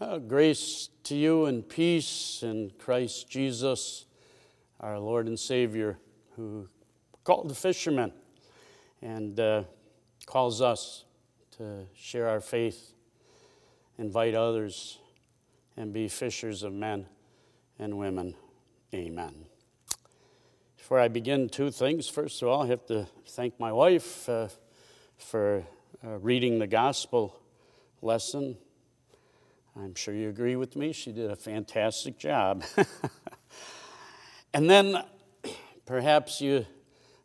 Uh, grace to you and peace in Christ Jesus, our Lord and Savior, who called the fishermen and uh, calls us to share our faith, invite others, and be fishers of men and women. Amen. Before I begin, two things. First of all, I have to thank my wife uh, for uh, reading the gospel lesson I'm sure you agree with me. She did a fantastic job. and then perhaps you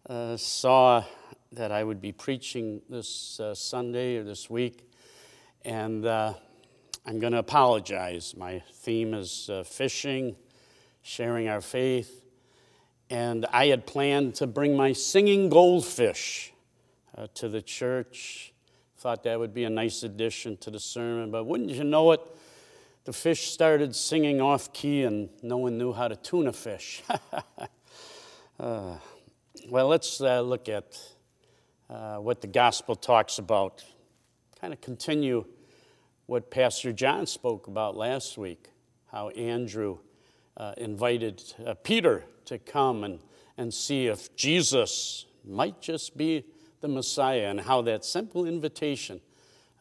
uh, saw that I would be preaching this uh, Sunday or this week, and uh, I'm going to apologize. My theme is uh, fishing, sharing our faith, and I had planned to bring my singing goldfish uh, to the church. Thought that would be a nice addition to the sermon, but wouldn't you know it? The fish started singing off key and no one knew how to tune a fish. uh, well, let's uh, look at uh, what the gospel talks about. Kind of continue what Pastor John spoke about last week how Andrew uh, invited uh, Peter to come and, and see if Jesus might just be the Messiah, and how that simple invitation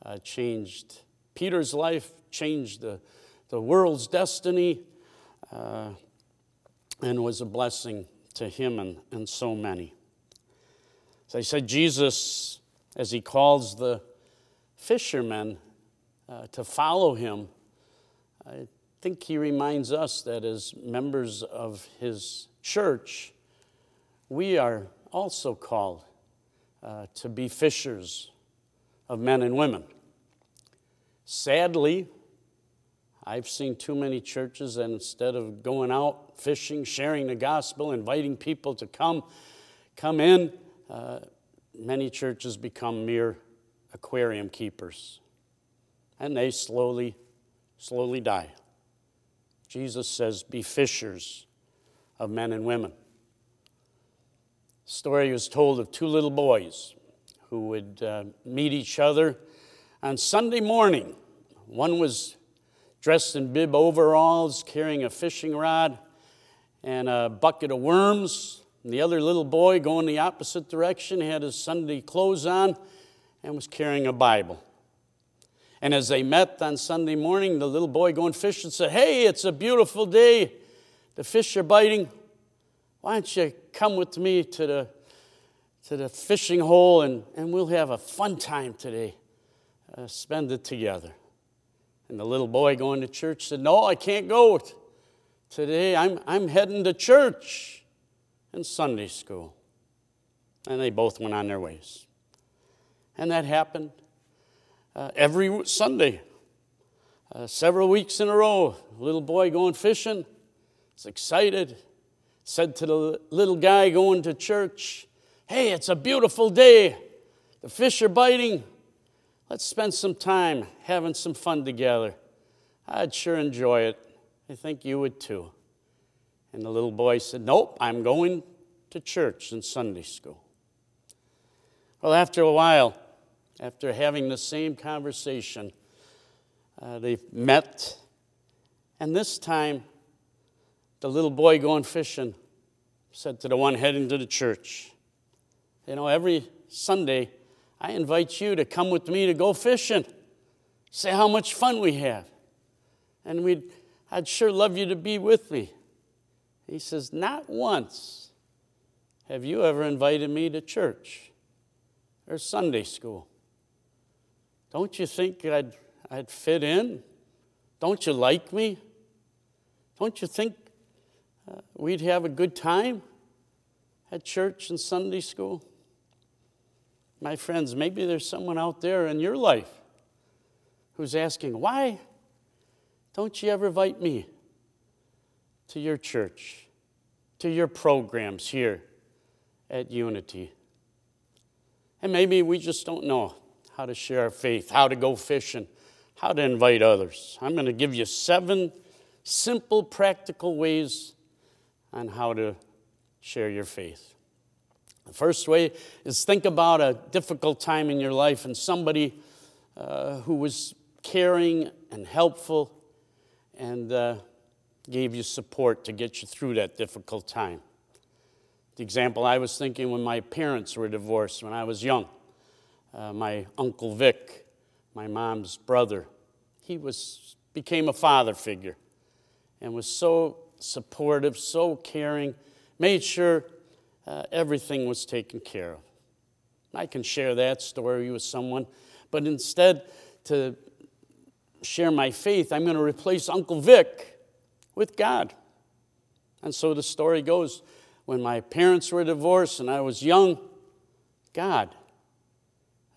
uh, changed Peter's life, changed the the world's destiny uh, and was a blessing to him and, and so many. As I said, Jesus, as he calls the fishermen uh, to follow him, I think he reminds us that as members of his church, we are also called uh, to be fishers of men and women. Sadly, I've seen too many churches that instead of going out fishing, sharing the gospel, inviting people to come, come in, uh, many churches become mere aquarium keepers. And they slowly, slowly die. Jesus says, Be fishers of men and women. Story was told of two little boys who would uh, meet each other on Sunday morning. One was dressed in bib overalls, carrying a fishing rod and a bucket of worms. And the other little boy, going the opposite direction, had his Sunday clothes on and was carrying a Bible. And as they met on Sunday morning, the little boy going fishing said, Hey, it's a beautiful day. The fish are biting. Why don't you come with me to the, to the fishing hole and, and we'll have a fun time today? Uh, spend it together. And the little boy going to church said, No, I can't go today. I'm, I'm heading to church and Sunday school. And they both went on their ways. And that happened uh, every Sunday, uh, several weeks in a row. Little boy going fishing, is excited, said to the little guy going to church, Hey, it's a beautiful day. The fish are biting. Let's spend some time having some fun together. I'd sure enjoy it. I think you would too. And the little boy said, Nope, I'm going to church and Sunday school. Well, after a while, after having the same conversation, uh, they met, and this time, the little boy going fishing said to the one heading to the church, You know, every Sunday, I invite you to come with me to go fishing. Say how much fun we have. And we'd, I'd sure love you to be with me. He says, Not once have you ever invited me to church or Sunday school. Don't you think I'd, I'd fit in? Don't you like me? Don't you think uh, we'd have a good time at church and Sunday school? My friends, maybe there's someone out there in your life who's asking, why don't you ever invite me to your church, to your programs here at Unity? And maybe we just don't know how to share our faith, how to go fishing, how to invite others. I'm going to give you seven simple, practical ways on how to share your faith. The first way is think about a difficult time in your life and somebody uh, who was caring and helpful and uh, gave you support to get you through that difficult time. The example I was thinking when my parents were divorced when I was young, uh, my uncle Vic, my mom's brother, he was became a father figure and was so supportive, so caring, made sure uh, everything was taken care of. I can share that story with someone, but instead to share my faith, I'm going to replace Uncle Vic with God. And so the story goes when my parents were divorced and I was young, God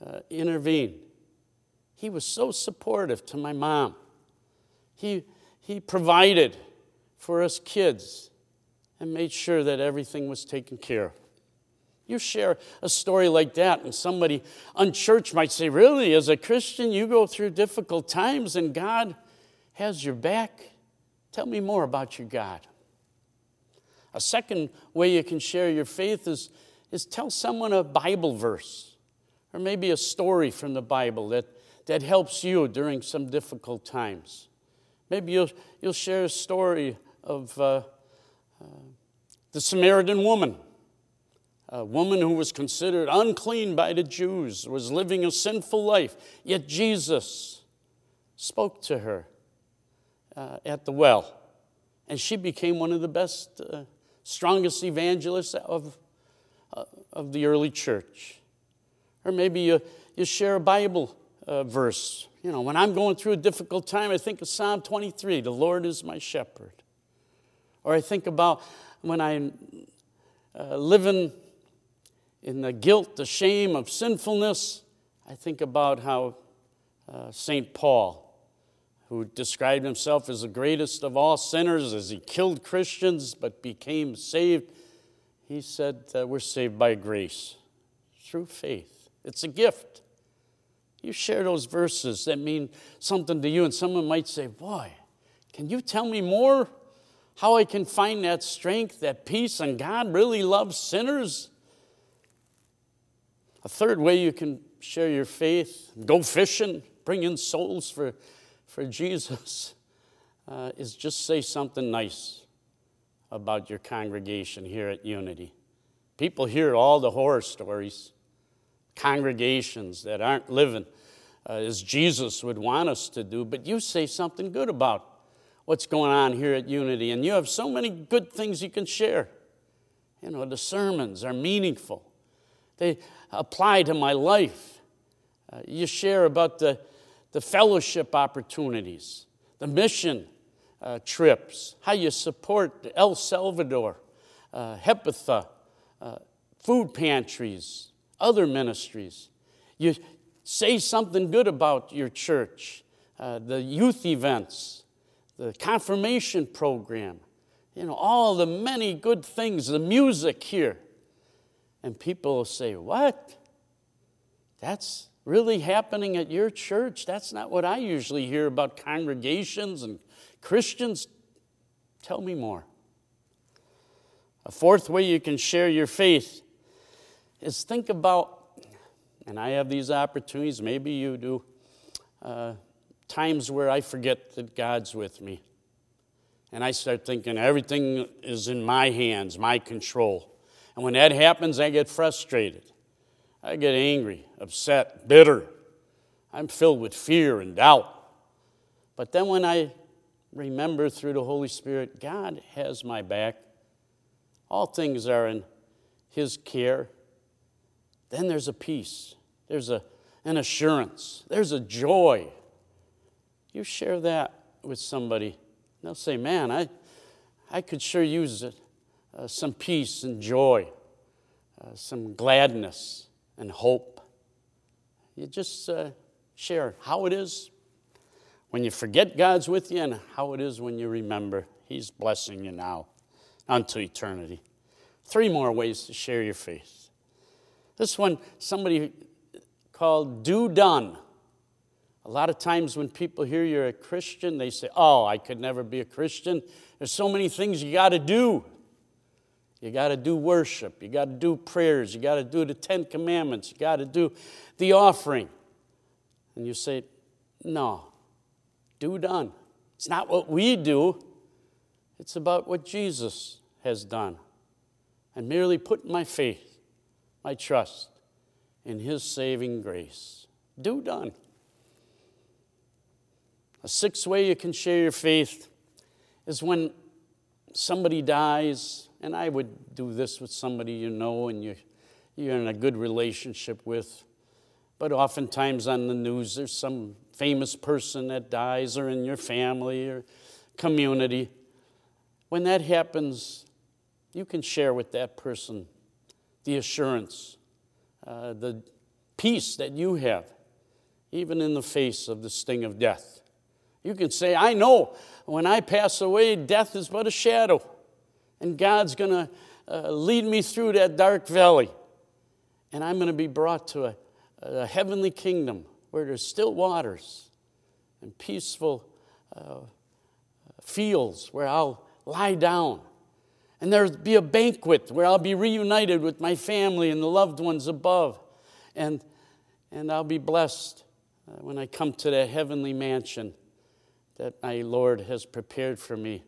uh, intervened. He was so supportive to my mom. He, he provided for us kids and made sure that everything was taken care of. You share a story like that, and somebody unchurched might say, Really, as a Christian, you go through difficult times and God has your back? Tell me more about your God. A second way you can share your faith is, is tell someone a Bible verse or maybe a story from the Bible that, that helps you during some difficult times. Maybe you'll, you'll share a story of uh, the Samaritan woman a woman who was considered unclean by the Jews, was living a sinful life, yet Jesus spoke to her uh, at the well. And she became one of the best, uh, strongest evangelists of, uh, of the early church. Or maybe you, you share a Bible uh, verse. You know, when I'm going through a difficult time, I think of Psalm 23 the Lord is my shepherd. Or I think about when I'm uh, living in the guilt, the shame of sinfulness, I think about how uh, St. Paul, who described himself as the greatest of all sinners, as he killed Christians but became saved, he said, uh, We're saved by grace through faith. It's a gift. You share those verses that mean something to you, and someone might say, Boy, can you tell me more? How I can find that strength, that peace, and God really loves sinners? A third way you can share your faith, go fishing, bring in souls for, for Jesus, uh, is just say something nice about your congregation here at Unity. People hear all the horror stories, congregations that aren't living uh, as Jesus would want us to do, but you say something good about what's going on here at Unity, and you have so many good things you can share. You know, the sermons are meaningful. They, apply to my life. Uh, you share about the, the fellowship opportunities, the mission uh, trips, how you support El Salvador, uh, Hepatha, uh, food pantries, other ministries. You say something good about your church, uh, the youth events, the confirmation program, you know, all the many good things, the music here. And people say, What? That's really happening at your church? That's not what I usually hear about congregations and Christians. Tell me more. A fourth way you can share your faith is think about, and I have these opportunities, maybe you do, uh, times where I forget that God's with me. And I start thinking everything is in my hands, my control. And when that happens, I get frustrated. I get angry, upset, bitter. I'm filled with fear and doubt. But then when I remember through the Holy Spirit, God has my back, all things are in His care, then there's a peace, there's a, an assurance, there's a joy. You share that with somebody, they'll say, Man, I, I could sure use uh, some peace and joy, uh, some gladness and hope. You just uh, share how it is when you forget God's with you and how it is when you remember He's blessing you now unto eternity. Three more ways to share your faith. This one, somebody called Do Done. A lot of times when people hear you're a Christian, they say, Oh, I could never be a Christian. There's so many things you got to do. You got to do worship. You got to do prayers. You got to do the Ten Commandments. You got to do the offering. And you say, no, do done. It's not what we do, it's about what Jesus has done. And merely put my faith, my trust in His saving grace. Do done. A sixth way you can share your faith is when somebody dies, and I would do this with somebody you know and you, you're in a good relationship with. But oftentimes on the news, there's some famous person that dies, or in your family or community. When that happens, you can share with that person the assurance, uh, the peace that you have, even in the face of the sting of death. You can say, I know when I pass away, death is but a shadow, and God's going to uh, lead me through that dark valley, and I'm going to be brought to a, a, heavenly kingdom where there's still waters and peaceful uh, fields where I'll lie down. And there'll be a banquet where I'll be reunited with my family and the loved ones above. And, and I'll be blessed uh, when I come to that heavenly mansion that my Lord has prepared for me.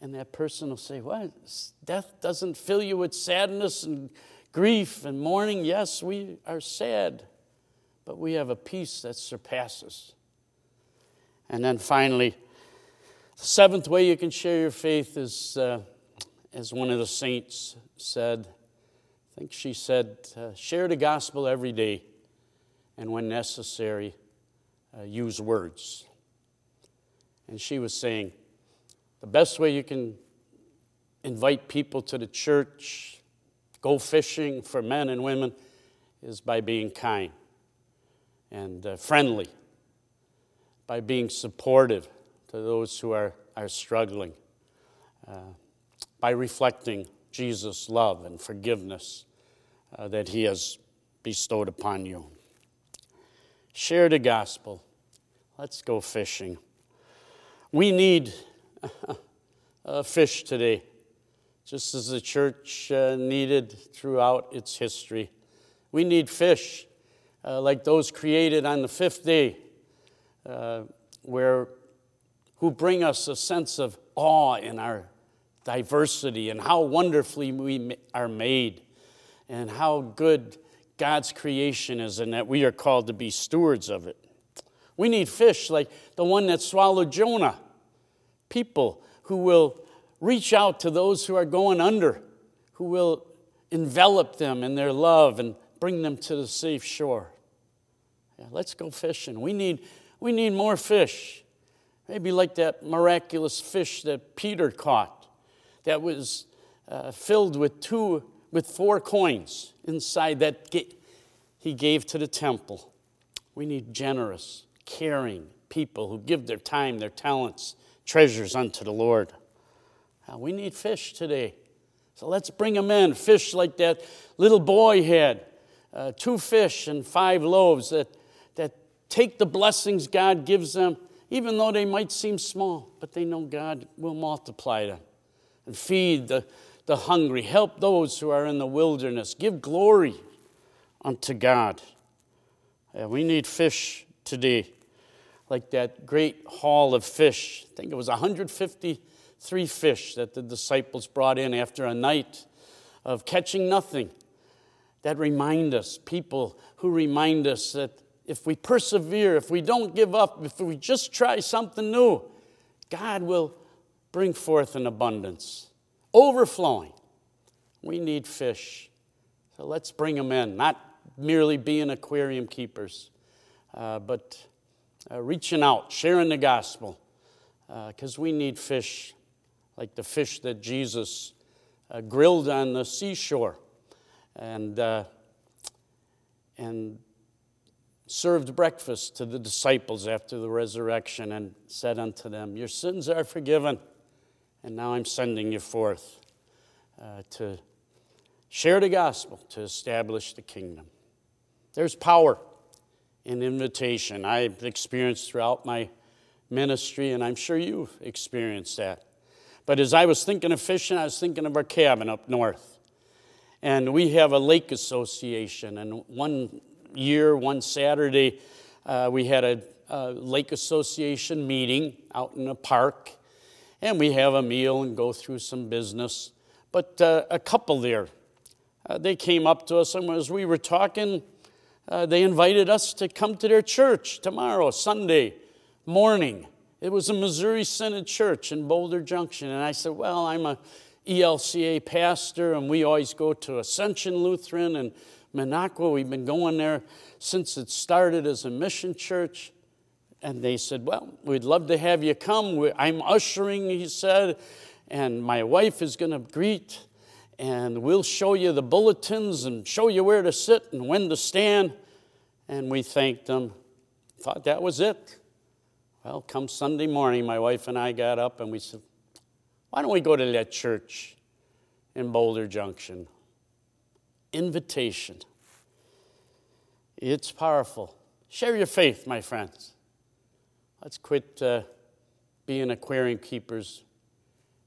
And that person will say, What? Death doesn't fill you with sadness and grief and mourning? Yes, we are sad, but we have a peace that surpasses. And then finally, the seventh way you can share your faith is, uh, as one of the saints said, I think she said, uh, share the gospel every day, and when necessary, uh, use words. And she was saying, the best way you can invite people to the church, go fishing for men and women, is by being kind and uh, friendly, by being supportive to those who are, are struggling, uh, by reflecting Jesus' love and forgiveness uh, that He has bestowed upon you. Share the gospel. Let's go fishing. We need fish today, just as the church uh, needed throughout its history. We need fish uh, like those created on the fifth day, uh, where, who bring us a sense of awe in our diversity and how wonderfully we are made and how good God's creation is, and that we are called to be stewards of it. We need fish like the one that swallowed Jonah. People who will reach out to those who are going under, who will envelop them in their love and bring them to the safe shore. Yeah, let's go fishing. We need, we need more fish. Maybe like that miraculous fish that Peter caught that was uh, filled with two, with four coins inside that he gave to the temple. We need generous, caring people who give their time, their talents, treasures unto the Lord. Uh, we need fish today. So let's bring them in. Fish like that little boy had uh, two fish and five loaves that, that take the blessings God gives them, even though they might seem small, but they know God will multiply them and feed the, the hungry, help those who are in the wilderness, give glory unto God. Uh, we need fish today like that great haul of fish. I think it was 153 fish that the disciples brought in after a night of catching nothing. That remind us, people who remind us that if we persevere, if we don't give up, if we just try something new, God will bring forth an abundance, overflowing. We need fish. So let's bring them in, not merely being aquarium keepers, uh, but uh, reaching out, sharing the gospel, because uh, we need fish like the fish that Jesus uh, grilled on the seashore and, uh, and served breakfast to the disciples after the resurrection and said unto them, Your sins are forgiven, and now I'm sending you forth uh, to share the gospel, to establish the kingdom. There's power an invitation I've experienced throughout my ministry, and I'm sure you've experienced that. But as I was thinking of fishing, I was thinking of our cabin up north. And we have a lake association, and one year, one Saturday, uh, we had a, a Lake Association meeting out in a park, and we have a meal and go through some business. But uh, a couple there, uh, they came up to us, and as we were talking, uh, they invited us to come to their church tomorrow, Sunday morning. It was a Missouri Synod church in Boulder Junction. And I said, Well, I'm a ELCA pastor, and we always go to Ascension Lutheran and Minocqua. We've been going there since it started as a mission church. And they said, Well, we'd love to have you come. I'm ushering, he said, and my wife is going to greet, and we'll show you the bulletins and show you where to sit and when to stand. And we thanked them. Thought that was it. Well, come Sunday morning, my wife and I got up and we said, Why don't we go to that church in Boulder Junction? Invitation. It's powerful. Share your faith, my friends. Let's quit uh, being aquarium keepers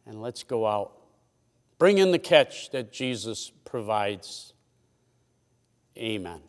and let's go out. Bring in the catch that Jesus provides. Amen.